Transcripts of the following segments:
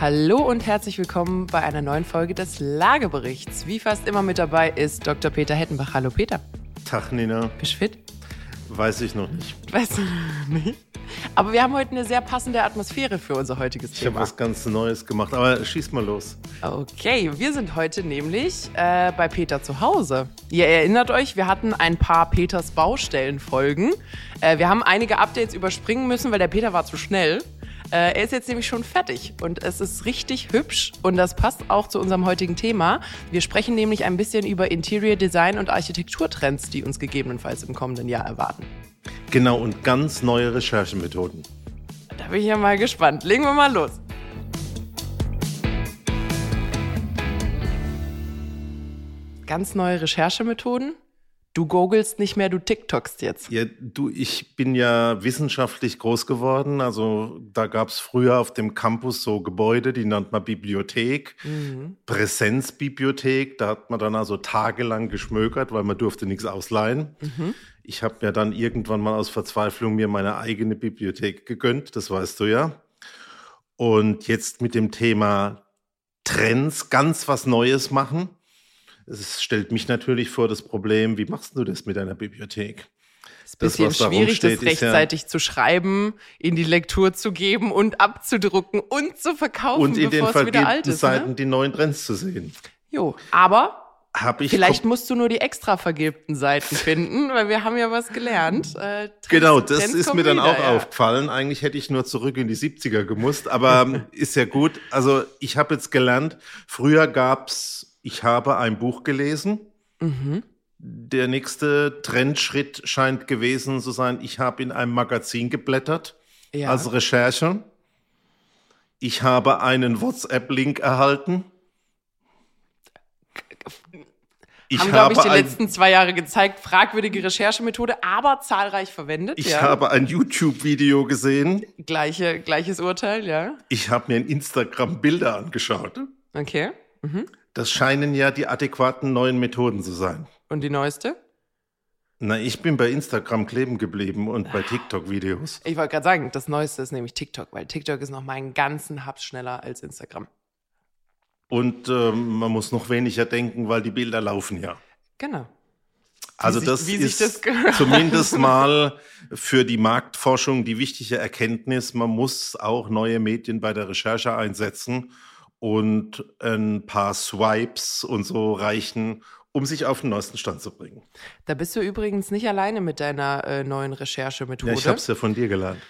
Hallo und herzlich willkommen bei einer neuen Folge des Lageberichts. Wie fast immer mit dabei ist Dr. Peter Hettenbach. Hallo Peter. Tag, Nina. Bist du fit? Weiß ich noch nicht. Weißt du noch nicht? Aber wir haben heute eine sehr passende Atmosphäre für unser heutiges Ich Thema. habe was ganz Neues gemacht, aber schieß mal los. Okay, wir sind heute nämlich äh, bei Peter zu Hause. Ihr erinnert euch, wir hatten ein paar Peters Baustellen-Folgen. Äh, wir haben einige Updates überspringen müssen, weil der Peter war zu schnell. Äh, er ist jetzt nämlich schon fertig und es ist richtig hübsch und das passt auch zu unserem heutigen Thema. Wir sprechen nämlich ein bisschen über Interior Design und Architekturtrends, die uns gegebenenfalls im kommenden Jahr erwarten. Genau, und ganz neue Recherchemethoden. Da bin ich ja mal gespannt. Legen wir mal los. Ganz neue Recherchemethoden. Du googelst nicht mehr, du TikTokst jetzt. Ja, du, ich bin ja wissenschaftlich groß geworden. Also da gab es früher auf dem Campus so Gebäude, die nennt man Bibliothek, Präsenzbibliothek. Da hat man dann also tagelang geschmökert, weil man durfte nichts ausleihen. Ich habe mir dann irgendwann mal aus Verzweiflung mir meine eigene Bibliothek gegönnt, das weißt du ja. Und jetzt mit dem Thema Trends ganz was Neues machen. Es stellt mich natürlich vor das Problem, wie machst du das mit deiner Bibliothek? Ist ein Das, bisschen schwierig, das rumsteht, ist ja- rechtzeitig zu schreiben, in die Lektur zu geben und abzudrucken und zu verkaufen, Und in den bevor es wieder alt ist. Seiten Ne? die neuen Trends zu sehen. Jo, aber Hab ich vielleicht musst du nur die extra vergilbten Seiten finden, weil wir haben ja was gelernt. Äh, Genau, das Trends ist mir dann wieder, auch ja. aufgefallen. Eigentlich hätte ich nur zurück in die 70er gemusst, aber ähm, ist ja gut. Also ich habe jetzt gelernt, früher gab's, ich habe ein Buch gelesen. Mhm. Der nächste Trendschritt scheint gewesen zu sein, ich habe in einem Magazin geblättert Ja. als Recherche. Ich habe einen WhatsApp-Link erhalten. Ich haben, glaube ich, die letzten zwei Jahre gezeigt, fragwürdige Recherchemethode, aber zahlreich verwendet. Ich ja. habe ein YouTube-Video gesehen. Gleiche, gleiches Urteil, ja. Ich habe mir in Instagram Bilder angeschaut. Okay. Das scheinen ja die adäquaten neuen Methoden zu sein. Und die neueste? Na, ich bin bei Instagram kleben geblieben und bei TikTok-Videos. Ich wollte gerade sagen, das neueste ist nämlich TikTok, weil TikTok ist noch mal einen ganzen Hub schneller als Instagram. Und ähm, man muss noch weniger denken, weil die Bilder laufen ja. Genau. Also das wie sich ist das zumindest mal für die Marktforschung die wichtige Erkenntnis. Man muss auch neue Medien bei der Recherche einsetzen und ein paar Swipes und so reichen, um sich auf den neuesten Stand zu bringen. Da bist du übrigens nicht alleine mit deiner äh, neuen Recherchemethode. Ja, ich habe es ja von dir gelernt.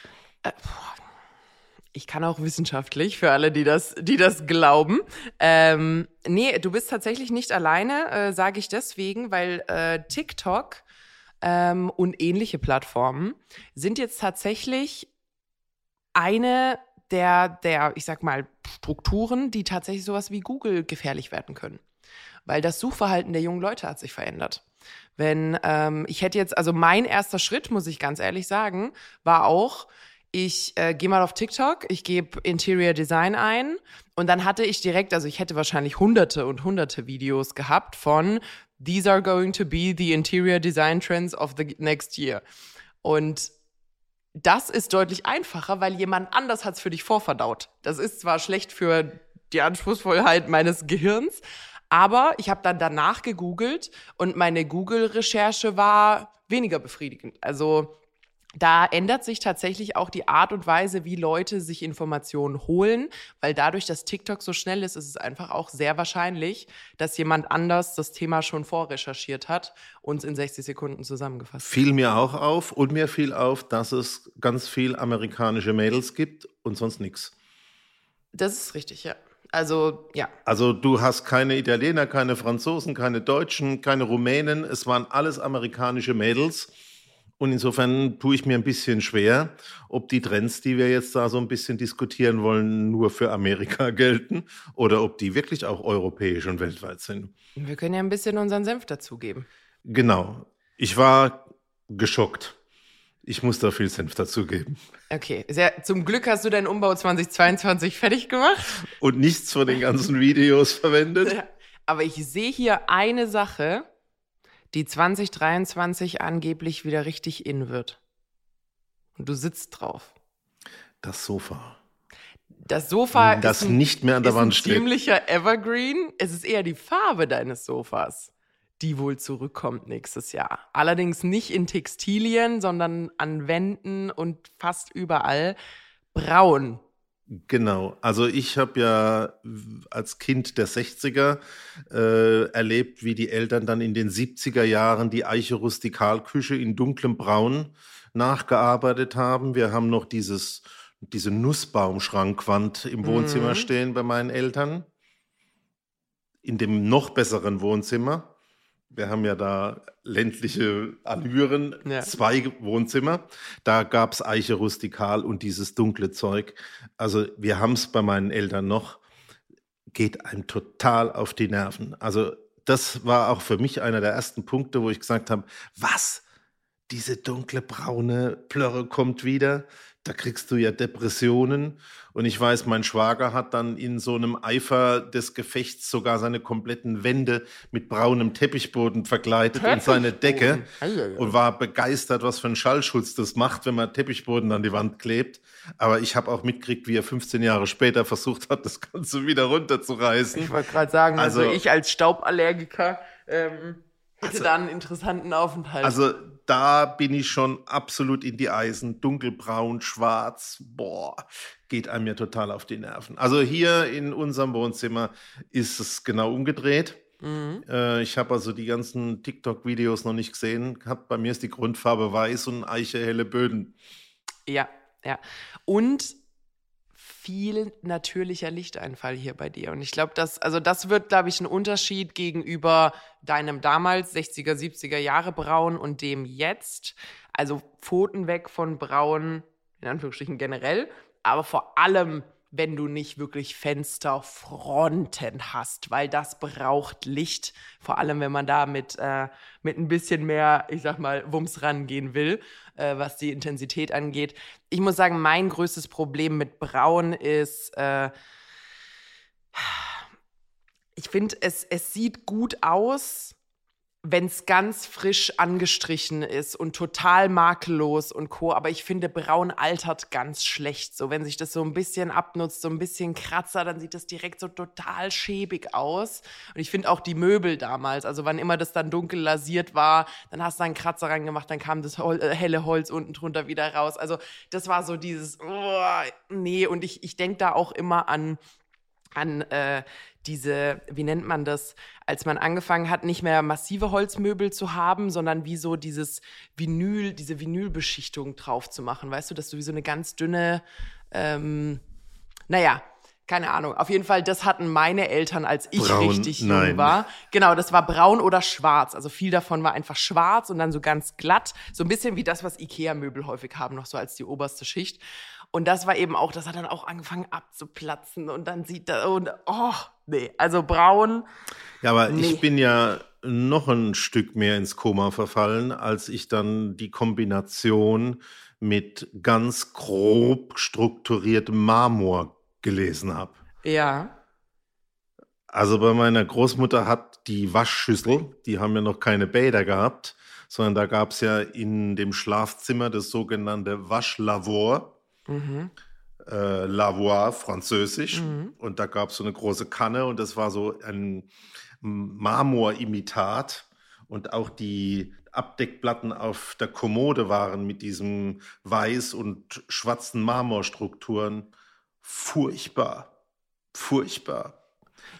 Ich kann auch wissenschaftlich, für alle, die das, die das glauben. Ähm, nee, du bist tatsächlich nicht alleine, äh, sage ich deswegen, weil äh, TikTok ähm, und ähnliche Plattformen sind jetzt tatsächlich eine der, der, ich sag mal, Strukturen, die tatsächlich sowas wie Google gefährlich werden können. Weil das Suchverhalten der jungen Leute hat sich verändert. Wenn ähm, ich hätte jetzt, also mein erster Schritt, muss ich ganz ehrlich sagen, war auch, ich äh, gehe mal auf TikTok, ich gebe Interior Design ein und dann hatte ich direkt, also ich hätte wahrscheinlich hunderte und hunderte Videos gehabt von These are going to be the Interior Design Trends of the next year. Und das ist deutlich einfacher, weil jemand anders hat es für dich vorverdaut. Das ist zwar schlecht für die Anspruchsvollheit meines Gehirns, aber ich habe dann danach gegoogelt und meine Google-Recherche war weniger befriedigend. Also da ändert sich tatsächlich auch die Art und Weise, wie Leute sich Informationen holen, weil dadurch, dass TikTok so schnell ist, ist es einfach auch sehr wahrscheinlich, dass jemand anders das Thema schon vorrecherchiert hat und es in 60 Sekunden zusammengefasst. hat. Fiel mir auch auf und mir fiel auf, dass es ganz viel amerikanische Mädels gibt und sonst nichts. Das ist richtig, ja. Also, ja. Also du hast keine Italiener, keine Franzosen, keine Deutschen, keine Rumänen. Es waren alles amerikanische Mädels. Und insofern tue ich mir ein bisschen schwer, ob die Trends, die wir jetzt da so ein bisschen diskutieren wollen, nur für Amerika gelten oder ob die wirklich auch europäisch und weltweit sind. Wir können ja ein bisschen unseren Senf dazugeben. Genau. Ich war geschockt. Ich muss da viel Senf dazugeben. Okay, sehr, zum Glück hast du deinen Umbau 2022 fertig gemacht. Und nichts von den ganzen Videos verwendet. Aber ich sehe hier eine Sache, die 2023 angeblich wieder richtig in wird. Und du sitzt drauf. Das Sofa. Das Sofa das ist ein, nicht mehr an der ist Wand ein steht. ziemlicher Evergreen. Es ist eher die Farbe deines Sofas, die wohl zurückkommt nächstes Jahr. Allerdings nicht in Textilien, sondern an Wänden und fast überall braun. Genau, also ich habe ja als Kind der 60er äh, erlebt, wie die Eltern dann in den 70er Jahren die Eiche Rustikalküche in dunklem Braun nachgearbeitet haben. Wir haben noch dieses, diese Nussbaumschrankwand im Wohnzimmer Mhm. stehen bei meinen Eltern. In dem noch besseren Wohnzimmer. Wir haben ja da ländliche Allüren, Ja. zwei Wohnzimmer. Da gab es Eiche rustikal und dieses dunkle Zeug. Also wir haben es bei meinen Eltern noch. Geht einem total auf die Nerven. Also das war auch für mich einer der ersten Punkte, wo ich gesagt habe, was? Diese dunkle braune Plörre kommt wieder. Da kriegst du ja Depressionen. Und ich weiß, mein Schwager hat dann in so einem Eifer des Gefechts sogar seine kompletten Wände mit braunem Teppichboden verkleidet und seine Decke und war begeistert, was für einen Schallschutz das macht, wenn man Teppichboden an die Wand klebt. Aber ich habe auch mitgekriegt, wie er 15 Jahre später versucht hat, das Ganze wieder runterzureißen. Ich wollte gerade sagen, also, Also- ich als Stauballergiker ähm, hätte Also- da einen interessanten Aufenthalt. Also da bin ich schon absolut in die Eisen. Dunkelbraun, schwarz, boah, geht einem ja total auf die Nerven. Also hier in unserem Wohnzimmer ist es genau umgedreht. mhm. Äh, ich habe also die ganzen TikTok-Videos noch nicht gesehen. Hab, bei mir ist die Grundfarbe weiß und Eiche helle Böden. Ja, ja. Und viel natürlicher Lichteinfall hier bei dir. Und ich glaube, das, also das wird, glaube ich, ein Unterschied gegenüber deinem damals 60er, 70er Jahre Braun und dem jetzt. Also Pfoten weg von Braun, in Anführungsstrichen generell, aber vor allem, wenn du nicht wirklich Fensterfronten hast, weil das braucht Licht, vor allem wenn man da mit, äh, mit ein bisschen mehr, ich sag mal, Wumms rangehen will, äh, was die Intensität angeht. Ich muss sagen, mein größtes Problem mit Braun ist, äh, ich finde, es, es sieht gut aus, wenn es ganz frisch angestrichen ist und total makellos und co. Aber ich finde, braun altert ganz schlecht. So, wenn sich das so ein bisschen abnutzt, so ein bisschen Kratzer, dann sieht das direkt so total schäbig aus. Und ich finde auch die Möbel damals, also wann immer das dann dunkel lasiert war, dann hast du einen Kratzer reingemacht, dann kam das Hol äh, helle Holz unten drunter wieder raus. Also das war so dieses, oh, nee. Und ich, ich denke da auch immer an an äh, diese, wie nennt man das, als man angefangen hat, nicht mehr massive Holzmöbel zu haben, sondern wie so dieses Vinyl, diese Vinylbeschichtung drauf zu machen. Weißt du, dass du wie so eine ganz dünne, ähm, naja, keine Ahnung. Auf jeden Fall, das hatten meine Eltern, als ich Braun, richtig nein. jung war. Genau, das war braun oder schwarz. Also viel davon war einfach schwarz und dann so ganz glatt. So ein bisschen wie das, was Ikea-Möbel häufig haben, noch so als die oberste Schicht. Und das war eben auch, das hat dann auch angefangen abzuplatzen und dann sieht da, und oh, nee, also braun. Ja, aber Nee. ich bin ja noch ein Stück mehr ins Koma verfallen, als ich dann die Kombination mit ganz grob strukturiertem Marmor gelesen habe. Ja. Also bei meiner Großmutter hat die Waschschüssel, die haben ja noch keine Bäder gehabt, sondern da gab es ja in dem Schlafzimmer das sogenannte Waschlavor, Mhm. äh, Lavoir französisch. Mhm. Und da gab es so eine große Kanne und das war so ein Marmorimitat. Und auch die Abdeckplatten auf der Kommode waren mit diesem weiß und schwarzen Marmorstrukturen furchtbar. Furchtbar.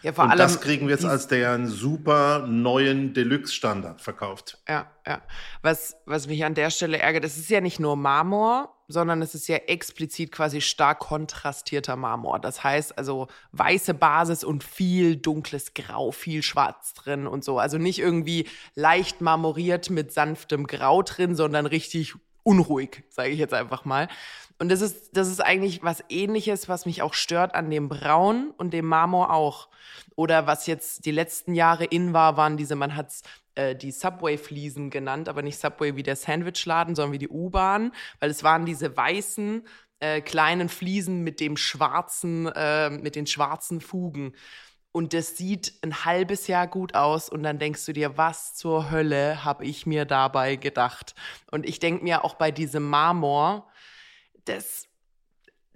Ja, vor und allem. das kriegen wir jetzt als der super neuen Deluxe-Standard verkauft. Ja, ja. Was, was mich an der Stelle ärgert, es ist ja nicht nur Marmor, sondern es ist ja explizit quasi stark kontrastierter Marmor. Das heißt also weiße Basis und viel dunkles Grau, viel Schwarz drin und so. Also nicht irgendwie leicht marmoriert mit sanftem Grau drin, sondern richtig unruhig, sage ich jetzt einfach mal. Und das ist, das ist eigentlich was ähnliches, was mich auch stört an dem Braun und dem Marmor auch. Oder was jetzt die letzten Jahre in war, waren diese, man hat's äh, die Subway-Fliesen genannt, aber nicht Subway wie der Sandwichladen, sondern wie die U-Bahn, weil es waren diese weißen äh, kleinen Fliesen mit dem schwarzen, äh, mit den schwarzen Fugen. Und das sieht ein halbes Jahr gut aus und dann denkst du dir, was zur Hölle habe ich mir dabei gedacht? Und ich denke mir auch bei diesem Marmor, das,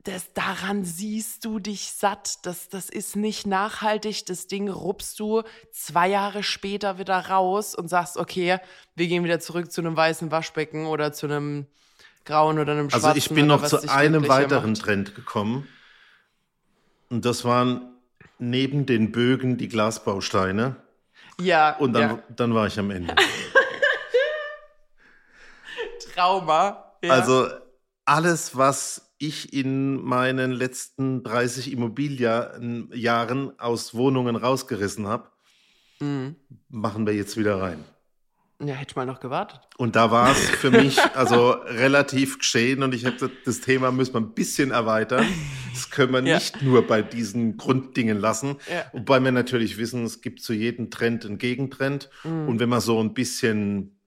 das, daran siehst du dich satt. Das, das ist nicht nachhaltig. Das Ding rupst du zwei Jahre später wieder raus und sagst, okay, wir gehen wieder zurück zu einem weißen Waschbecken oder zu einem grauen oder einem schwarzen. Also ich bin noch zu einem weiteren macht. Trend gekommen. Und das waren neben den Bögen die Glasbausteine. Ja. Und dann, ja. dann war ich am Ende. Trauma. Ja. Also alles, was ich in meinen letzten 30 Immobilienjahren aus Wohnungen rausgerissen habe, mhm. machen wir jetzt wieder rein. Ja, hätte ich mal noch gewartet. Und da war es für mich also relativ geschehen und ich habe gesagt, das Thema müssen wir ein bisschen erweitern. Das können wir ja. nicht nur bei diesen Grunddingen lassen. Ja. Wobei wir natürlich wissen, es gibt zu jedem Trend einen Gegentrend. Mhm. Und wenn man so ein bisschen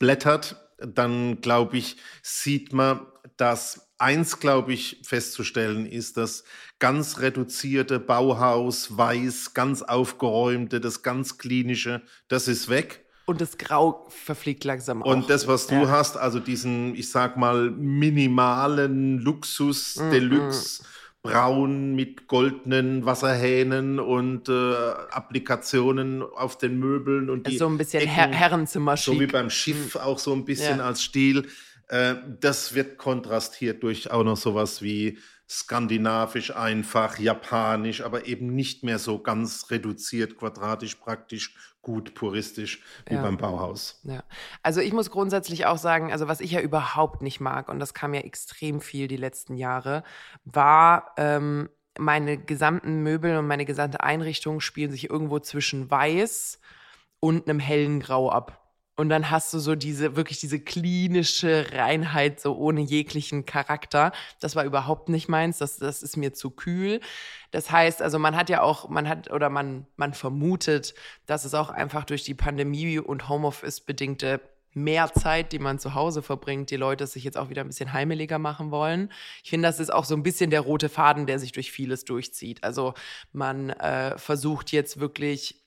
blättert, dann glaube ich, sieht man, dass eins, glaube ich, festzustellen ist, dass ganz reduzierte Bauhaus, weiß, ganz aufgeräumte, das ganz klinische, das ist weg. Und das Grau verfliegt langsam auch. Und das, was du ja. hast, also diesen, ich sag mal, minimalen Luxus, mm, Deluxe, mm. braun mit goldenen Wasserhähnen und äh, Applikationen auf den Möbeln und die so ein bisschen Her Herrenzimmer So wie beim Schiff mm. auch so ein bisschen ja. als Stil. Äh, das wird kontrastiert durch auch noch sowas wie skandinavisch einfach, japanisch, aber eben nicht mehr so ganz reduziert, quadratisch, praktisch, gut, puristisch wie ja. beim Bauhaus. Ja. Also ich muss grundsätzlich auch sagen, also was ich ja überhaupt nicht mag, und das kam ja extrem viel die letzten Jahre, war ähm, meine gesamten Möbel und meine gesamte Einrichtung spielen sich irgendwo zwischen weiß und einem hellen Grau ab. Und dann hast du so diese, wirklich diese klinische Reinheit, so ohne jeglichen Charakter. Das war überhaupt nicht meins. Das, das ist mir zu kühl. Das heißt, also man hat ja auch, man hat oder man, man vermutet, dass es auch einfach durch die Pandemie und Homeoffice bedingte mehr Zeit, die man zu Hause verbringt, die Leute sich jetzt auch wieder ein bisschen heimeliger machen wollen. Ich finde, das ist auch so ein bisschen der rote Faden, der sich durch vieles durchzieht. Also man äh, versucht jetzt wirklich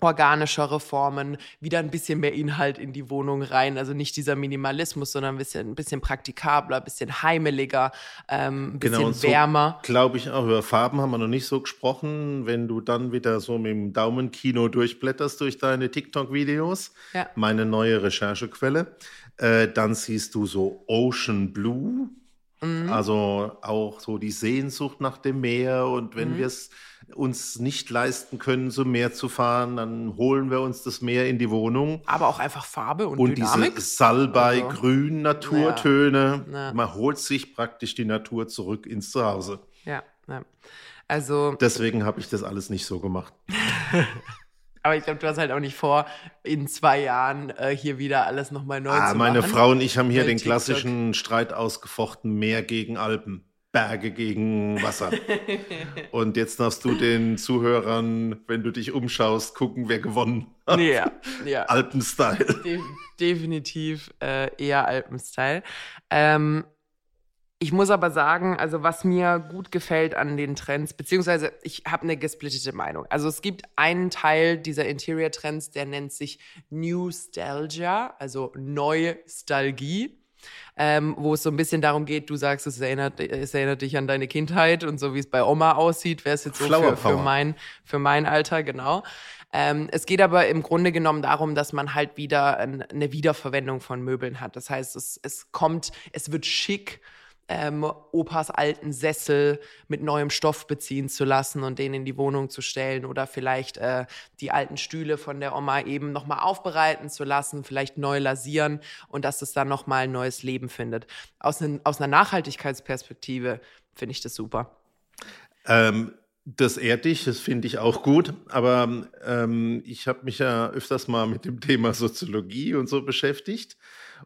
organischere Formen, wieder ein bisschen mehr Inhalt in die Wohnung rein. Also nicht dieser Minimalismus, sondern ein bisschen, ein bisschen praktikabler, ein bisschen heimeliger, ähm, ein bisschen genau, so wärmer. Glaube ich auch. Über Farben haben wir noch nicht so gesprochen. Wenn du dann wieder so mit dem Daumenkino durchblätterst durch deine TikTok-Videos, ja. meine neue Recherchequelle, äh, dann siehst du so Ocean Blue. Mhm. Also auch so die Sehnsucht nach dem Meer und wenn mhm. wir es uns nicht leisten können, zum Meer zu fahren, dann holen wir uns das Meer in die Wohnung. Aber auch einfach Farbe und, und Dynamik. diese Salbei-Grün-Naturtöne. Ja. Ja. Man holt sich praktisch die Natur zurück ins Zuhause. Ja, ja. Also. Deswegen habe ich das alles nicht so gemacht. Aber ich glaube, du hast halt auch nicht vor, in zwei Jahren äh, hier wieder alles nochmal neu ah, zu machen. Meine Frau und ich haben hier den TikTok. klassischen Streit ausgefochten, Meer gegen Alpen. Berge gegen Wasser. Und jetzt darfst du den Zuhörern, wenn du dich umschaust, gucken, wer gewonnen hat. Ja, ja. Alpenstyle. De definitiv äh, eher Alpenstyle. Ähm, ich muss aber sagen, also was mir gut gefällt an den Trends, beziehungsweise ich habe eine gesplittete Meinung. Also es gibt einen Teil dieser Interior-Trends, der nennt sich New Nostalgia, also Neustalgie ähm, wo es so ein bisschen darum geht, du sagst, es erinnert, es erinnert dich an deine Kindheit und so wie es bei Oma aussieht, wäre es jetzt so für, für, mein, für mein Alter, genau. Ähm, es geht aber im Grunde genommen darum, dass man halt wieder eine Wiederverwendung von Möbeln hat. Das heißt, es, es kommt, es wird schick ähm, Opas alten Sessel mit neuem Stoff beziehen zu lassen und den in die Wohnung zu stellen oder vielleicht äh, die alten Stühle von der Oma eben nochmal aufbereiten zu lassen, vielleicht neu lasieren und dass es dann nochmal ein neues Leben findet. Aus, ne, aus einer Nachhaltigkeitsperspektive finde ich das super. Ähm, das ehrt dich, das finde ich auch gut. Aber ähm, ich habe mich ja öfters mal mit dem Thema Soziologie und so beschäftigt.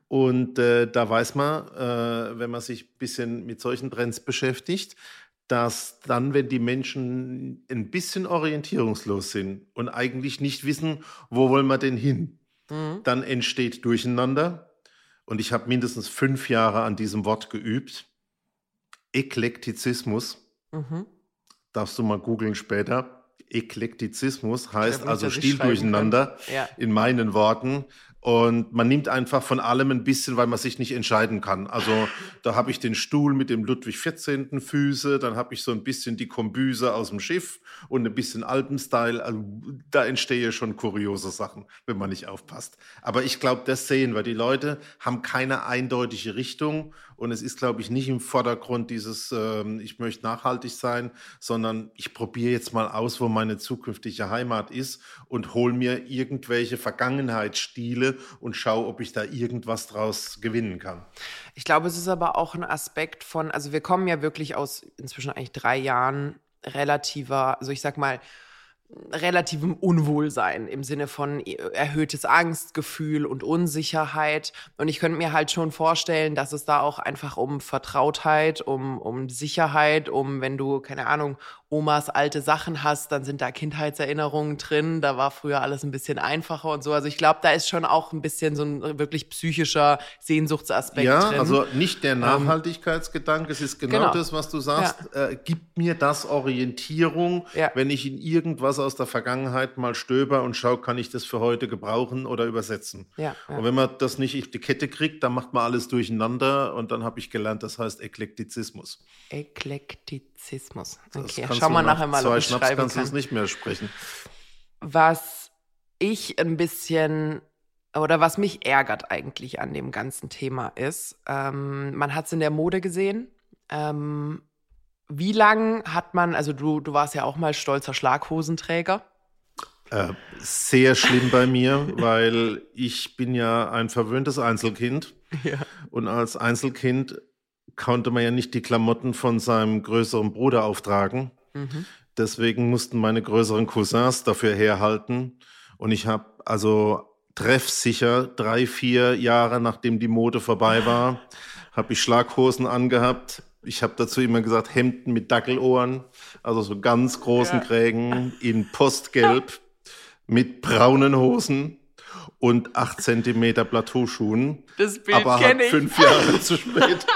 Und äh, da weiß man, äh, wenn man sich ein bisschen mit solchen Trends beschäftigt, dass dann, wenn die Menschen ein bisschen orientierungslos sind und eigentlich nicht wissen, wo wollen wir denn hin, mhm. dann entsteht Durcheinander. Und ich habe mindestens fünf Jahre an diesem Wort geübt. Eklektizismus. Mhm. Darfst du mal googeln später. Eklektizismus heißt also Stil durcheinander ja. in meinen Worten. Und man nimmt einfach von allem ein bisschen, weil man sich nicht entscheiden kann. Also da habe ich den Stuhl mit dem Ludwig XIV. Füße, dann habe ich so ein bisschen die Kombüse aus dem Schiff und ein bisschen Alpenstyle. Also da entstehen schon kuriose Sachen, wenn man nicht aufpasst. Aber ich glaube, das sehen wir. Die Leute haben keine eindeutige Richtung und es ist, glaube ich, nicht im Vordergrund dieses, äh, ich möchte nachhaltig sein, sondern ich probiere jetzt mal aus, wo meine zukünftige Heimat ist und hole mir irgendwelche Vergangenheitsstile und schaue, ob ich da irgendwas draus gewinnen kann. Ich glaube, es ist aber auch ein Aspekt von, also wir kommen ja wirklich aus inzwischen eigentlich drei Jahren relativer, also ich sag mal, relativem Unwohlsein im Sinne von erhöhtes Angstgefühl und Unsicherheit. Und ich könnte mir halt schon vorstellen, dass es da auch einfach um Vertrautheit, um, um Sicherheit, um, wenn du, keine Ahnung, Omas alte Sachen hast, dann sind da Kindheitserinnerungen drin. Da war früher alles ein bisschen einfacher und so. Also ich glaube, da ist schon auch ein bisschen so ein wirklich psychischer Sehnsuchtsaspekt ja, drin. Ja, also nicht der ähm, Nachhaltigkeitsgedanke, es ist genau, genau, das, was du sagst. Ja. Äh, gibt mir das Orientierung, ja. wenn ich in irgendwas aus der Vergangenheit mal stöber und schaue, kann ich das für heute gebrauchen oder übersetzen. Ja, Und wenn man das nicht auf die Kette kriegt, dann macht man alles durcheinander und dann habe ich gelernt, das heißt Eklektizismus. Eklektizismus. Okay, schauen wir nachher mal, zwei Schnaps kannst du es nicht mehr sprechen. Was ich ein bisschen oder was mich ärgert eigentlich an dem ganzen Thema ist, ähm, man hat es in der Mode gesehen. Ähm, wie lang hat man, also du, du warst ja auch mal stolzer Schlaghosenträger. Äh, sehr schlimm bei mir, weil ich bin ja ein verwöhntes Einzelkind. Ja. Und als Einzelkind konnte man ja nicht die Klamotten von seinem größeren Bruder auftragen. Mhm. Deswegen mussten meine größeren Cousins dafür herhalten. Und ich habe also treffsicher drei, vier Jahre nachdem die Mode vorbei war, habe ich Schlaghosen angehabt. Ich habe dazu immer gesagt Hemden mit Dackelohren, also so ganz großen ja. Krägen in Postgelb mit braunen Hosen und acht Zentimeter Plateauschuhen. Das Bild aber halt fünf Jahre zu spät.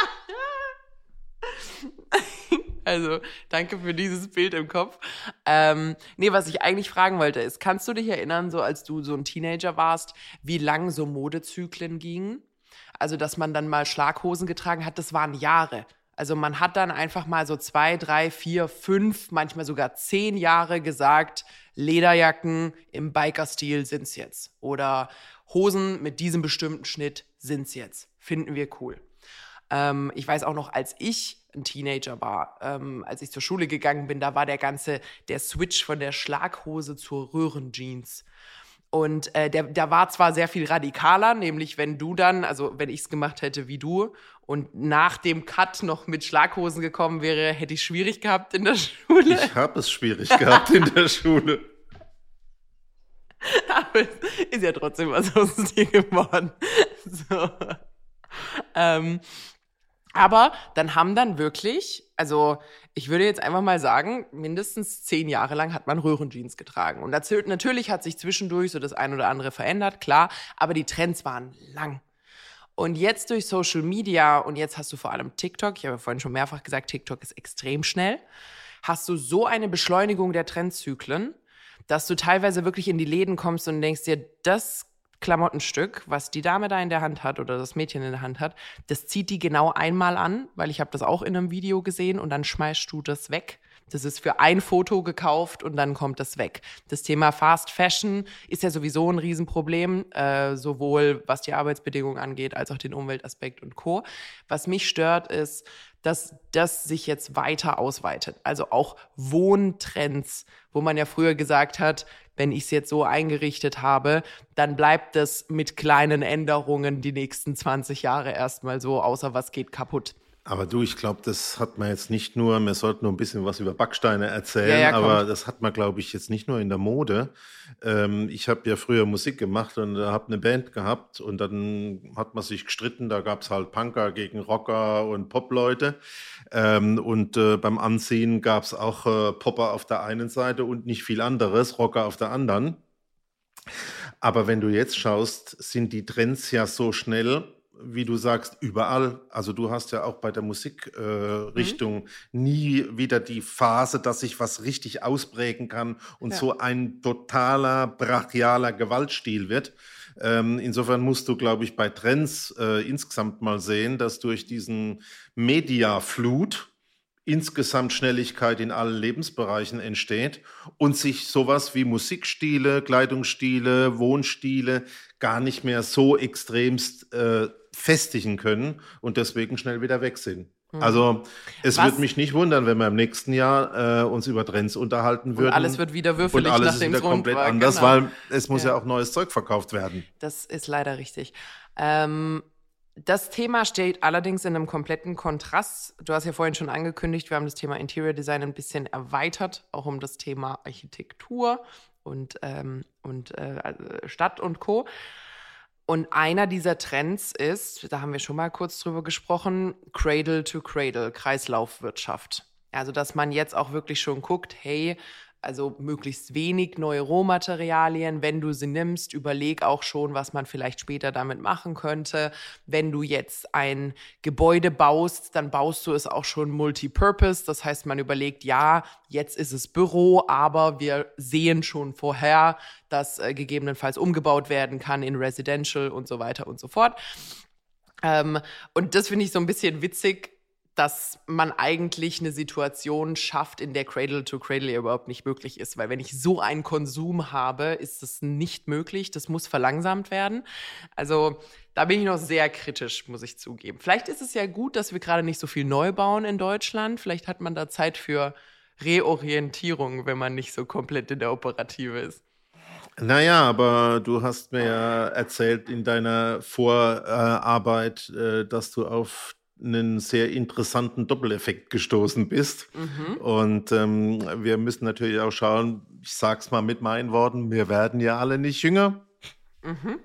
Also, danke für dieses Bild im Kopf. Ähm, nee, was ich eigentlich fragen wollte, ist, kannst du dich erinnern, so als du so ein Teenager warst, wie lang so Modezyklen gingen? Also, dass man dann mal Schlaghosen getragen hat, das waren Jahre. Also man hat dann einfach mal so zwei, drei, vier, fünf, manchmal sogar zehn Jahre gesagt, Lederjacken im Biker-Stil sind's jetzt. Oder Hosen mit diesem bestimmten Schnitt sind's jetzt. Finden wir cool. Ähm, ich weiß auch noch, als ich ein Teenager war, ähm, als ich zur Schule gegangen bin, da war der ganze, der Switch von der Schlaghose zur Röhrenjeans. Und äh, der, der war zwar sehr viel radikaler, nämlich wenn du dann, also wenn ich es gemacht hätte wie du und nach dem Cut noch mit Schlaghosen gekommen wäre, hätte ich schwierig gehabt in der Schule. Ich habe es schwierig gehabt in der Schule. Aber es ist ja trotzdem was aus dir geworden. So. Ähm, aber dann haben dann wirklich, also ich würde jetzt einfach mal sagen, mindestens zehn Jahre lang hat man Röhrenjeans getragen. Und natürlich hat sich zwischendurch so das ein oder andere verändert, klar, aber die Trends waren lang. Und jetzt durch Social Media und jetzt hast du vor allem TikTok, ich habe ja vorhin schon mehrfach gesagt, TikTok ist extrem schnell, hast du so eine Beschleunigung der Trendzyklen, dass du teilweise wirklich in die Läden kommst und denkst dir, das Klamottenstück, was die Dame da in der Hand hat oder das Mädchen in der Hand hat, das zieht die genau einmal an, weil ich habe das auch in einem Video gesehen und dann schmeißt du das weg. Das ist für ein Foto gekauft und dann kommt das weg. Das Thema Fast Fashion ist ja sowieso ein Riesenproblem, äh, sowohl was die Arbeitsbedingungen angeht, als auch den Umweltaspekt und Co. Was mich stört, ist, dass das sich jetzt weiter ausweitet. Also auch Wohntrends, wo man ja früher gesagt hat, wenn ich es jetzt so eingerichtet habe, dann bleibt es mit kleinen Änderungen die nächsten 20 Jahre erstmal so, außer was geht kaputt. Aber du, ich glaube, das hat man jetzt nicht nur, wir sollten nur ein bisschen was über Backsteine erzählen, ja, ja, aber das hat man, glaube ich, jetzt nicht nur in der Mode. Ähm, ich habe ja früher Musik gemacht und habe eine Band gehabt und dann hat man sich gestritten, da gab es halt Punker gegen Rocker und Popleute. Ähm, und äh, beim Anziehen gab es auch äh, Popper auf der einen Seite und nicht viel anderes, Rocker auf der anderen. Aber wenn du jetzt schaust, sind die Trends ja so schnell, wie du sagst, überall. Also du hast ja auch bei der Musikrichtung äh, mhm. nie wieder die Phase, dass sich was richtig ausprägen kann und ja. so ein totaler brachialer Gewaltstil wird. Ähm, insofern musst du, glaube ich, bei Trends äh, insgesamt mal sehen, dass durch diesen Mediaflut insgesamt Schnelligkeit in allen Lebensbereichen entsteht und sich sowas wie Musikstile, Kleidungsstile, Wohnstile gar nicht mehr so extremst äh, festigen können und deswegen schnell wieder weg sind. Mhm. Also es würde mich nicht wundern, wenn wir im nächsten Jahr äh, uns über Trends unterhalten würden. Und alles wird wieder würfelig, und alles nachdem es komplett war. anders, genau. weil es muss ja. ja. auch neues Zeug verkauft werden. Das ist leider richtig. Ähm, das Thema steht allerdings in einem kompletten Kontrast. Du hast ja vorhin schon angekündigt, wir haben das Thema Interior Design ein bisschen erweitert, auch um das Thema Architektur und, ähm, und äh, Stadt und Co. Und einer dieser Trends ist, da haben wir schon mal kurz drüber gesprochen, Cradle to Cradle, Kreislaufwirtschaft. Also, dass man jetzt auch wirklich schon guckt, hey, also möglichst wenig neue Rohmaterialien. Wenn du sie nimmst, überleg auch schon, was man vielleicht später damit machen könnte. Wenn du jetzt ein Gebäude baust, dann baust du es auch schon multipurpose. Das heißt, man überlegt, ja, jetzt ist es Büro, aber wir sehen schon vorher, dass äh, gegebenenfalls umgebaut werden kann in Residential und so weiter und so fort. Ähm, und das finde ich so ein bisschen witzig, dass man eigentlich eine Situation schafft, in der Cradle to Cradle überhaupt nicht möglich ist. Weil wenn ich so einen Konsum habe, ist das nicht möglich. Das muss verlangsamt werden. Also da bin ich noch sehr kritisch, muss ich zugeben. Vielleicht ist es ja gut, dass wir gerade nicht so viel neu bauen in Deutschland. Vielleicht hat man da Zeit für Reorientierung, wenn man nicht so komplett in der Operative ist. Naja, aber du hast mir ja erzählt in deiner Vorarbeit, äh, dass du auf einen sehr interessanten Doppeleffekt gestoßen bist. Mhm. Und ähm, wir müssen natürlich auch schauen, ich sag's mal mit meinen Worten, wir werden ja alle nicht jünger. Mhm.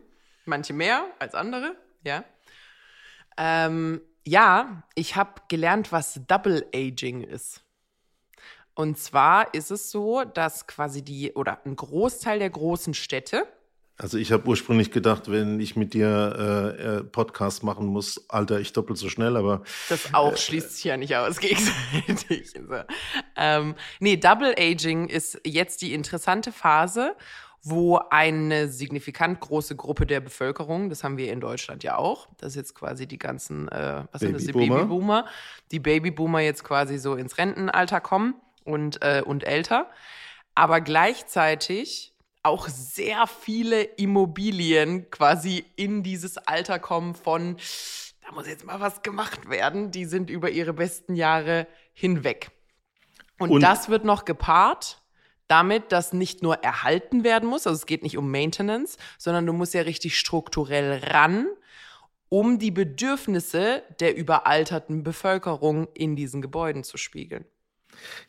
Manche mehr als andere, ja. Ähm, ja, ich habe gelernt, was Double Aging ist. Und zwar ist es so, dass quasi die oder ein Großteil der großen Städte also ich habe ursprünglich gedacht, wenn ich mit dir äh, äh, Podcast machen muss, alter ich doppelt so schnell, aber das auch äh, schließt sich ja nicht aus gegenseitig. so. ähm, nee, Double Aging ist jetzt die interessante Phase, wo eine signifikant große Gruppe der Bevölkerung, das haben wir in Deutschland ja auch, das ist jetzt quasi die ganzen, äh, was sind das, die Babyboomer, die Babyboomer jetzt quasi so ins Rentenalter kommen und äh, und älter, aber gleichzeitig auch sehr viele Immobilien quasi in dieses Alter kommen von, da muss jetzt mal was gemacht werden. Die sind über ihre besten Jahre hinweg. Und, Und das wird noch gepaart damit, dass nicht nur erhalten werden muss, also es geht nicht um Maintenance, sondern du musst ja richtig strukturell ran, um die Bedürfnisse der überalterten Bevölkerung in diesen Gebäuden zu spiegeln.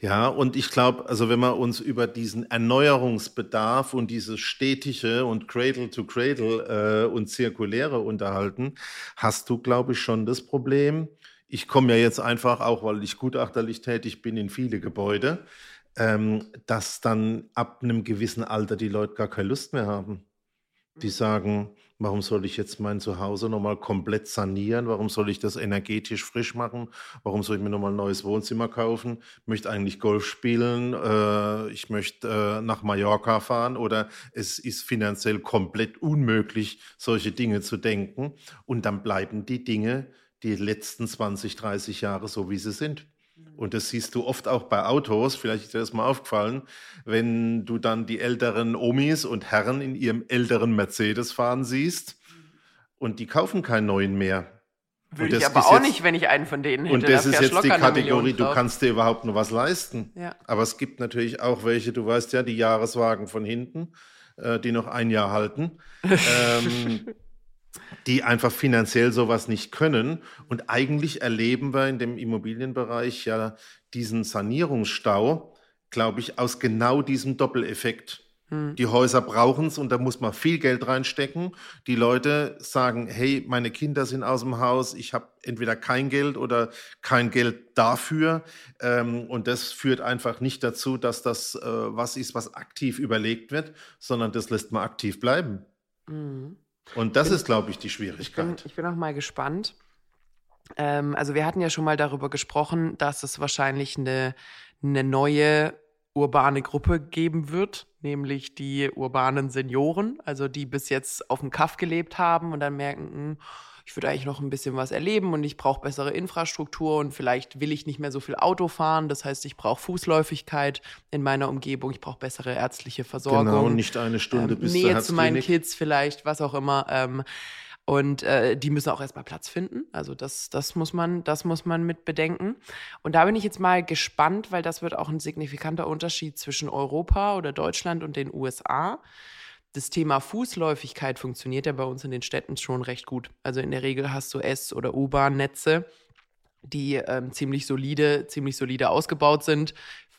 Ja, und ich glaube, also wenn wir uns über diesen Erneuerungsbedarf und dieses stetige und Cradle to Cradle äh, und zirkuläre unterhalten, hast du, glaube ich, schon das Problem. Ich komme ja jetzt einfach auch, weil ich gutachterlich tätig bin in viele Gebäude, ähm, dass dann ab einem gewissen Alter die Leute gar keine Lust mehr haben. Die sagen, Warum soll ich jetzt mein Zuhause nochmal komplett sanieren? Warum soll ich das energetisch frisch machen? Warum soll ich mir nochmal ein neues Wohnzimmer kaufen? Ich möchte eigentlich Golf spielen. Äh, ich möchte äh, nach Mallorca fahren oder es ist finanziell komplett unmöglich, solche Dinge zu denken. Und dann bleiben die Dinge die letzten 20, 30 Jahre so, wie sie sind. Und das siehst du oft auch bei Autos, vielleicht ist dir das mal aufgefallen, wenn du dann die älteren Omis und Herren in ihrem älteren Mercedes fahren siehst und die kaufen keinen neuen mehr. Würde ich aber auch jetzt, nicht, wenn ich einen von denen hätte. Und das ist jetzt die Kategorie, du kannst dir überhaupt nur was leisten. Ja. Aber es gibt natürlich auch welche, du weißt ja, die Jahreswagen von hinten, äh, die noch ein Jahr halten. ähm, die einfach finanziell sowas nicht können. Und eigentlich erleben wir in dem Immobilienbereich ja diesen Sanierungsstau, glaube ich, aus genau diesem Doppeleffekt. Hm. Die Häuser brauchen es und da muss man viel Geld reinstecken. Die Leute sagen, hey, meine Kinder sind aus dem Haus, ich habe entweder kein Geld oder kein Geld dafür. Ähm, und das führt einfach nicht dazu, dass das äh, was ist, was aktiv überlegt wird, sondern das lässt man aktiv bleiben. Mhm. Und das bin, ist, glaube ich, die Schwierigkeit. Ich bin, ich bin auch mal gespannt. Ähm, also wir hatten ja schon mal darüber gesprochen, dass es wahrscheinlich eine, eine neue urbane Gruppe geben wird, nämlich die urbanen Senioren, also die bis jetzt auf dem Kaff gelebt haben und dann merken, hm, ich würde eigentlich noch ein bisschen was erleben und ich brauche bessere Infrastruktur und vielleicht will ich nicht mehr so viel Auto fahren. Das heißt, ich brauche Fußläufigkeit in meiner Umgebung, ich brauche bessere ärztliche Versorgung. Genau, nicht eine Stunde ähm, bis Nähe zu meinen Kids vielleicht, was auch immer. Ähm, und äh, die müssen auch erstmal Platz finden. Also das, das, muss man, das muss man mit bedenken. Und da bin ich jetzt mal gespannt, weil das wird auch ein signifikanter Unterschied zwischen Europa oder Deutschland und den USA. Das Thema Fußläufigkeit funktioniert ja bei uns in den Städten schon recht gut. Also in der Regel hast du S- oder U-Bahn-Netze, die ähm, ziemlich solide, ziemlich solide ausgebaut sind.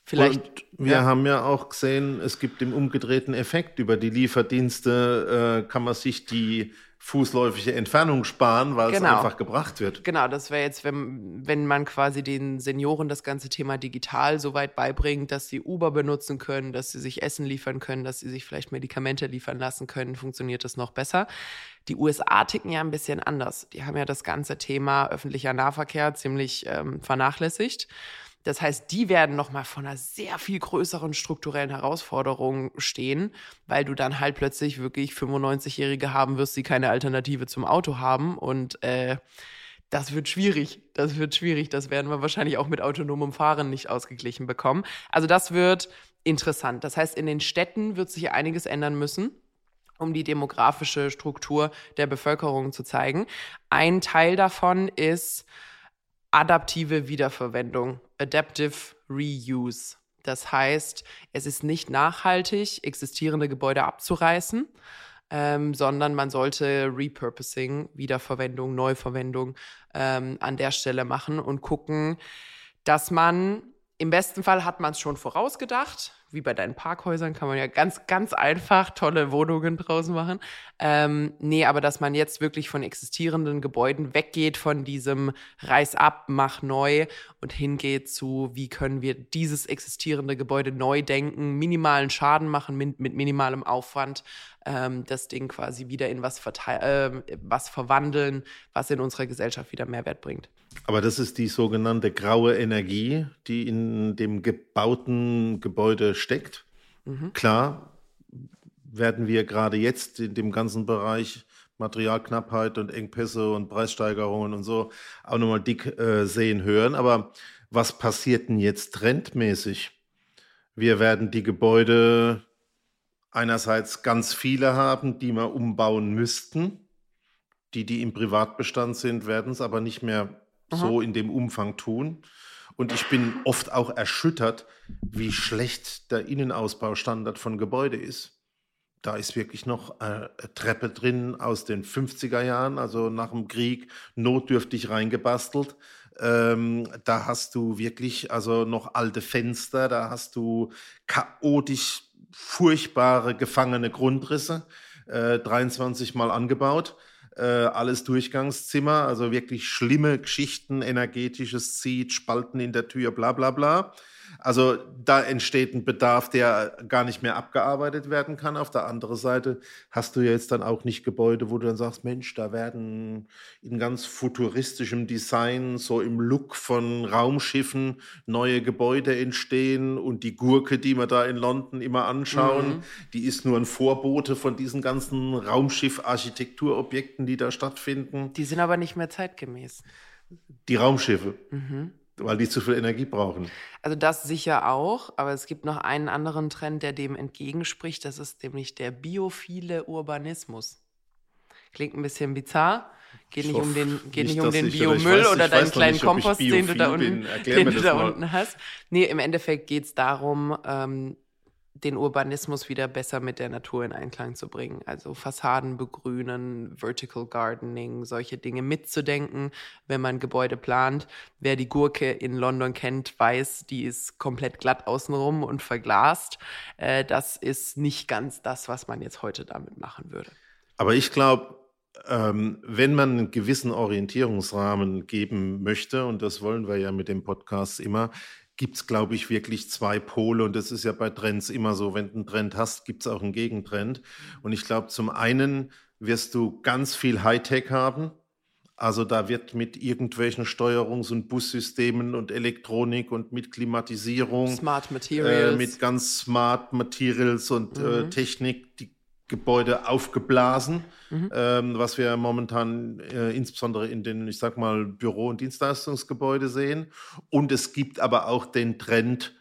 Vielleicht, und wir ja. haben ja auch gesehen, es gibt im umgedrehten Effekt. Über die Lieferdienste äh, kann man sich die fußläufige Entfernung sparen, weil genau. es einfach gebracht wird. Genau, das wäre jetzt, wenn, wenn man quasi den Senioren das ganze Thema digital so weit beibringt, dass sie Uber benutzen können, dass sie sich Essen liefern können, dass sie sich vielleicht Medikamente liefern lassen können, funktioniert das noch besser. Die USA ticken ja ein bisschen anders. Die haben ja das ganze Thema öffentlicher Nahverkehr ziemlich ähm, vernachlässigt. Das heißt, die werden nochmal vor einer sehr viel größeren strukturellen Herausforderung stehen, weil du dann halt plötzlich wirklich 95-Jährige haben wirst, die keine Alternative zum Auto haben. Und äh, das wird schwierig. Das wird schwierig. Das werden wir wahrscheinlich auch mit autonomem Fahren nicht ausgeglichen bekommen. Also das wird interessant. Das heißt, in den Städten wird sich einiges ändern müssen um die demografische Struktur der Bevölkerung zu zeigen. Ein Teil davon ist adaptive Wiederverwendung, Adaptive Reuse. Das heißt, es ist nicht nachhaltig, existierende Gebäude abzureißen, ähm, sondern man sollte Repurposing, Wiederverwendung, Neuverwendung ähm, an der Stelle machen und gucken, dass man im besten Fall hat man es schon vorausgedacht, wie bei deinen Parkhäusern kann man ja ganz, ganz einfach tolle Wohnungen draus machen. Ähm, nee, aber dass man jetzt wirklich von existierenden Gebäuden weggeht, von diesem Reiß ab, mach neu und hingeht zu, wie können wir dieses existierende Gebäude neu denken, minimalen Schaden machen mit, mit minimalem Aufwand, ähm, das Ding quasi wieder in was, äh, was verwandeln, was in unserer Gesellschaft wieder Mehrwert bringt. Aber das ist die sogenannte graue Energie, die in dem gebauten Gebäude steckt. Mhm. Klar werden wir gerade jetzt in dem ganzen Bereich Materialknappheit und Engpässe und Preissteigerungen und so auch nochmal dick äh, sehen hören. Aber was passiert denn jetzt trendmäßig? Wir werden die Gebäude einerseits ganz viele haben, die wir umbauen müssten. Die, die im Privatbestand sind, werden es aber nicht mehr Aha. so in dem Umfang tun. Und ich bin oft auch erschüttert, wie schlecht der Innenausbaustandard von Gebäude ist. Da ist wirklich noch eine Treppe drin aus den 50er Jahren, also nach dem Krieg, notdürftig reingebastelt. Ähm, da hast du wirklich also noch alte Fenster, da hast du chaotisch furchtbare gefangene Grundrisse, äh, 23 Mal angebaut äh, alles Durchgangszimmer, also wirklich schlimme Geschichten, energetisches Zieht, Spalten in der Tür, bla bla bla. Also da entsteht ein Bedarf, der gar nicht mehr abgearbeitet werden kann. Auf der anderen Seite hast du ja jetzt dann auch nicht Gebäude, wo du dann sagst, Mensch, da werden in ganz futuristischem Design, so im Look von Raumschiffen, neue Gebäude entstehen und die Gurke, die wir da in London immer anschauen, mhm. die ist nur ein Vorbote von diesen ganzen Raumschiff-Architekturobjekten, die da stattfinden. Die sind aber nicht mehr zeitgemäß. Die Raumschiffe. Mhm weil die zu viel Energie brauchen. Also das sicher auch, aber es gibt noch einen anderen Trend, der dem entgegenspricht. Das ist nämlich der biophile Urbanismus. Klingt ein bisschen bizarr. Geht nicht um den, geht nicht, nicht um den Biomüll oder deinen kleinen nicht, Kompost, den du da unten, den du da unten hast. Nee, im Endeffekt geht es darum, ähm, den Urbanismus wieder besser mit der Natur in Einklang zu bringen. Also Fassaden begrünen, Vertical Gardening, solche Dinge mitzudenken, wenn man Gebäude plant. Wer die Gurke in London kennt, weiß, die ist komplett glatt außenrum und verglast. Äh, das ist nicht ganz das, was man jetzt heute damit machen würde. Aber ich glaube, ähm, wenn man einen gewissen Orientierungsrahmen geben möchte, und das wollen wir ja mit dem Podcast immer, gibt es, glaube ich, wirklich zwei Pole. Und das ist ja bei Trends immer so. Wenn du einen Trend hast, gibt es auch einen Gegentrend. Und ich glaube, zum einen wirst du ganz viel Hightech haben. Also da wird mit irgendwelchen Steuerungs- und Bussystemen und Elektronik und mit Klimatisierung, Smart Materials, äh, mit ganz Smart Materials und äh, mhm. äh, Technik die Gebäude aufgeblasen, mhm. ähm, was wir momentan äh, insbesondere in den, ich sag mal, Büro- und Dienstleistungsgebäude sehen. Und es gibt aber auch den Trend,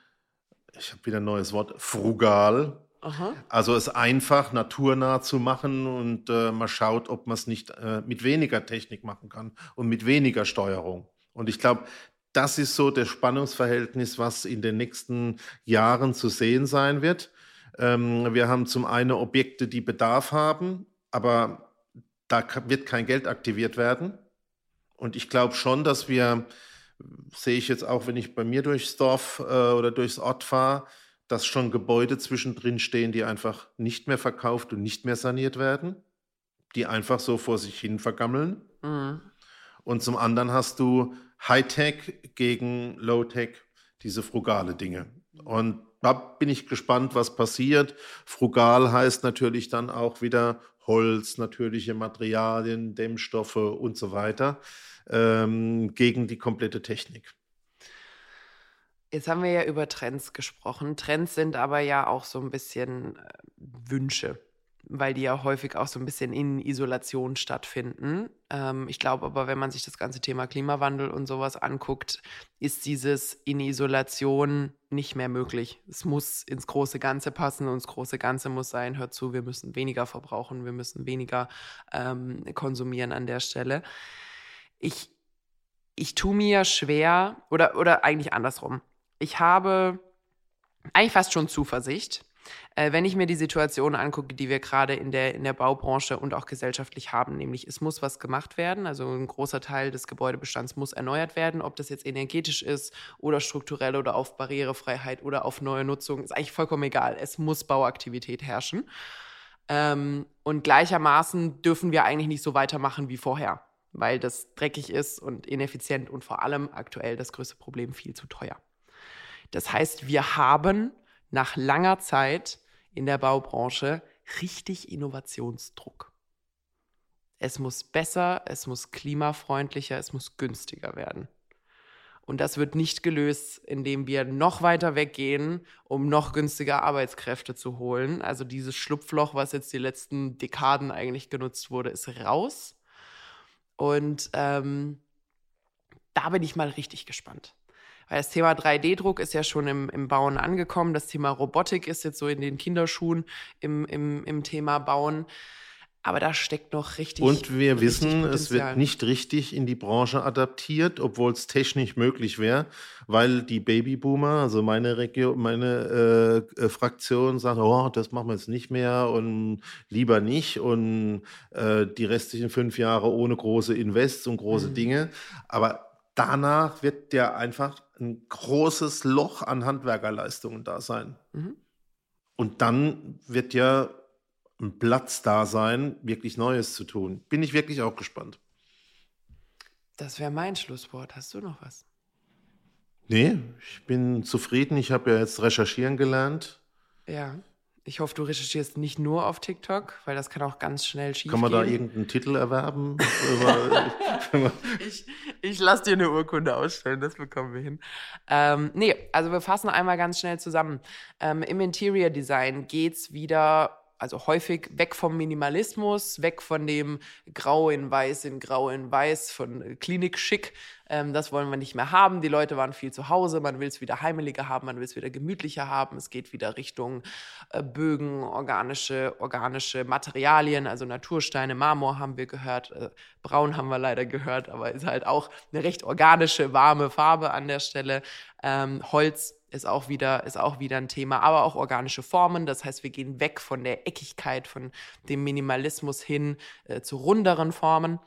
ich habe wieder ein neues Wort, frugal. Aha. Also es einfach naturnah zu machen und äh, man schaut, ob man es nicht äh, mit weniger Technik machen kann und mit weniger Steuerung. Und ich glaube, das ist so das Spannungsverhältnis, was in den nächsten Jahren zu sehen sein wird. Ähm, wir haben zum einen Objekte, die Bedarf haben, aber da wird kein Geld aktiviert werden. Und ich glaube schon, dass wir, sehe ich jetzt auch, wenn ich bei mir durchs Dorf äh, oder durchs Ort fahre, dass schon Gebäude zwischendrin stehen, die einfach nicht mehr verkauft und nicht mehr saniert werden, die einfach so vor sich hin vergammeln. Mhm. Und zum anderen hast du Hightech gegen Low-Tech, diese frugale Dinge. Und da bin ich gespannt, was passiert. Frugal heißt natürlich dann auch wieder Holz, natürliche Materialien, Dämmstoffe und so weiter ähm, gegen die komplette Technik. Jetzt haben wir ja über Trends gesprochen. Trends sind aber ja auch so ein bisschen äh, Wünsche, weil die ja häufig auch so ein bisschen in Isolation stattfinden. Ähm, ich glaube aber, wenn man sich das ganze Thema Klimawandel und sowas anguckt, ist dieses in Isolation nicht mehr möglich. Es muss ins große Ganze passen und das große Ganze muss sein, hört zu, wir müssen weniger verbrauchen, wir müssen weniger ähm, konsumieren an der Stelle. Ich, ich tue mir schwer, oder, oder eigentlich andersrum ich habe eigentlich fast schon Zuversicht, äh, wenn ich mir die Situation angucke, die wir gerade in der, in der Baubranche und auch gesellschaftlich haben, nämlich es muss was gemacht werden, also ein großer Teil des Gebäudebestands muss erneuert werden, ob das jetzt energetisch ist oder strukturell oder auf Barrierefreiheit oder auf neue Nutzung, ist eigentlich vollkommen egal. Es muss Bauaktivität herrschen. Ähm, und gleichermaßen dürfen wir eigentlich nicht so weitermachen wie vorher, weil das dreckig ist und ineffizient und vor allem aktuell das größte Problem viel zu teuer. Das heißt, wir haben nach langer Zeit in der Baubranche richtig Innovationsdruck. Es muss besser, es muss klimafreundlicher, es muss günstiger werden. Und das wird nicht gelöst, indem wir noch weiter weggehen, um noch günstiger Arbeitskräfte zu holen. Also dieses Schlupfloch, was jetzt die letzten Dekaden eigentlich genutzt wurde, ist raus. Und ähm, da bin ich mal richtig gespannt. Weil das Thema 3D-Druck ist ja schon im, im Bauen angekommen. Das Thema Robotik ist jetzt so in den Kinderschuhen im, im, im Thema Bauen. Aber da steckt noch richtig. Und wir richtig wissen, Potenzial. es wird nicht richtig in die Branche adaptiert, obwohl es technisch möglich wäre, weil die Babyboomer, also meine Region, meine äh, äh, Fraktion sagt, oh, das machen wir jetzt nicht mehr und lieber nicht und äh, die restlichen fünf Jahre ohne große Invests und große mhm. Dinge. Aber danach wird ja einfach ein großes Loch an Handwerkerleistungen da sein. Mhm. Und dann wird ja ein Platz da sein, wirklich Neues zu tun. Bin ich wirklich auch gespannt. Das wäre mein Schlusswort. Hast du noch was? Nee, ich bin zufrieden. Ich habe ja jetzt recherchieren gelernt. Ja. Ich hoffe, du recherchierst nicht nur auf TikTok, weil das kann auch ganz schnell schief Kann man gehen. da irgendeinen Titel erwerben? ich ich lasse dir eine Urkunde ausstellen, das bekommen wir hin. Ähm, nee, also wir fassen einmal ganz schnell zusammen. Ähm, Im Interior Design geht es wieder also häufig weg vom Minimalismus, weg von dem Grau in Weiß in Grau in Weiß, von Klinik-Schick. Ähm, das wollen wir nicht mehr haben. Die Leute waren viel zu Hause, man will es wieder heimeliger haben, man will es wieder gemütlicher haben. Es geht wieder Richtung äh, Bögen, organische, organische Materialien, also Natursteine, Marmor haben wir gehört, äh, Braun haben wir leider gehört, aber ist halt auch eine recht organische, warme Farbe an der Stelle. Ähm, Holz ist auch wieder, ist auch wieder ein Thema, aber auch organische Formen. Das heißt, wir gehen weg von der Eckigkeit, von dem Minimalismus hin äh, zu runderen Formen.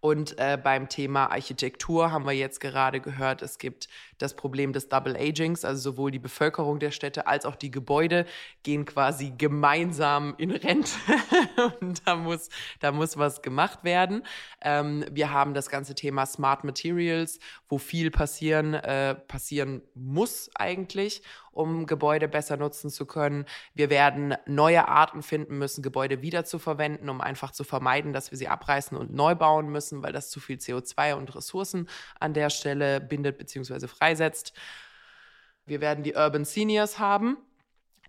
Und äh, beim Thema Architektur haben wir jetzt gerade gehört, es gibt das Problem des Double Agings, also sowohl die Bevölkerung der Städte als auch die Gebäude gehen quasi gemeinsam in Rente und da muss, da muss was gemacht werden. Ähm, wir haben das ganze Thema Smart Materials, wo viel passieren, äh, passieren muss eigentlich um Gebäude besser nutzen zu können. Wir werden neue Arten finden müssen, Gebäude wiederzuverwenden, um einfach zu vermeiden, dass wir sie abreißen und neu bauen müssen müssen, weil das zu viel CO2 und Ressourcen an der Stelle bindet bzw. freisetzt. Wir werden die Urban Seniors haben.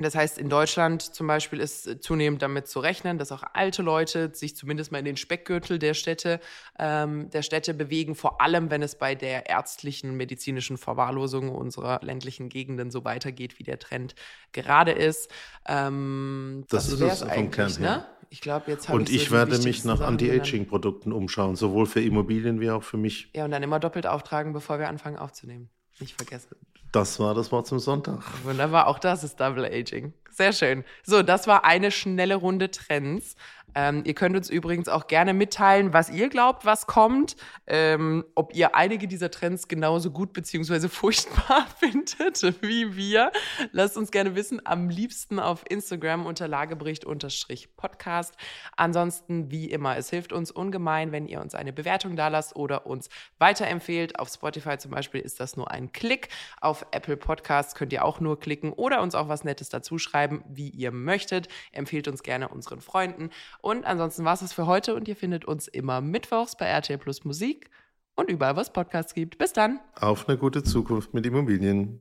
Das heißt, in Deutschland zum Beispiel ist zunehmend damit zu rechnen, dass auch alte Leute sich zumindest mal in den Speckgürtel der Städte, ähm, der Städte bewegen, vor allem wenn es bei der ärztlichen, medizinischen Verwahrlosung unserer ländlichen Gegenden so weitergeht, wie der Trend gerade ist. Ähm, das, das ist es vom Kern her. Ne? Ich glaube, jetzt Und ich so werde mich nach Anti-Aging-Produkten umschauen, sowohl für Immobilien wie auch für mich. Ja, und dann immer doppelt auftragen, bevor wir anfangen aufzunehmen. Nicht vergessen. Das war das Wort zum Sonntag. Wunderbar, auch das ist Double Aging. Sehr schön. So, das war eine schnelle Runde Trends. Ähm, ihr könnt uns übrigens auch gerne mitteilen, was ihr glaubt, was kommt. Ähm, ob ihr einige dieser Trends genauso gut bzw. furchtbar findet wie wir. Lasst uns gerne wissen. Am liebsten auf Instagram unter Lagebericht-Podcast. Ansonsten, wie immer, es hilft uns ungemein, wenn ihr uns eine Bewertung da lasst oder uns weiterempfehlt. Auf Spotify zum Beispiel ist das nur ein Klick. Auf Apple Podcasts könnt ihr auch nur klicken oder uns auch was Nettes dazu schreiben, wie ihr möchtet. Empfehlt uns gerne unseren Freunden. Und ansonsten war es das für heute und ihr findet uns immer mittwochs bei RTL Plus Musik und überall, was Podcasts gibt. Bis dann. Auf eine gute Zukunft mit Immobilien.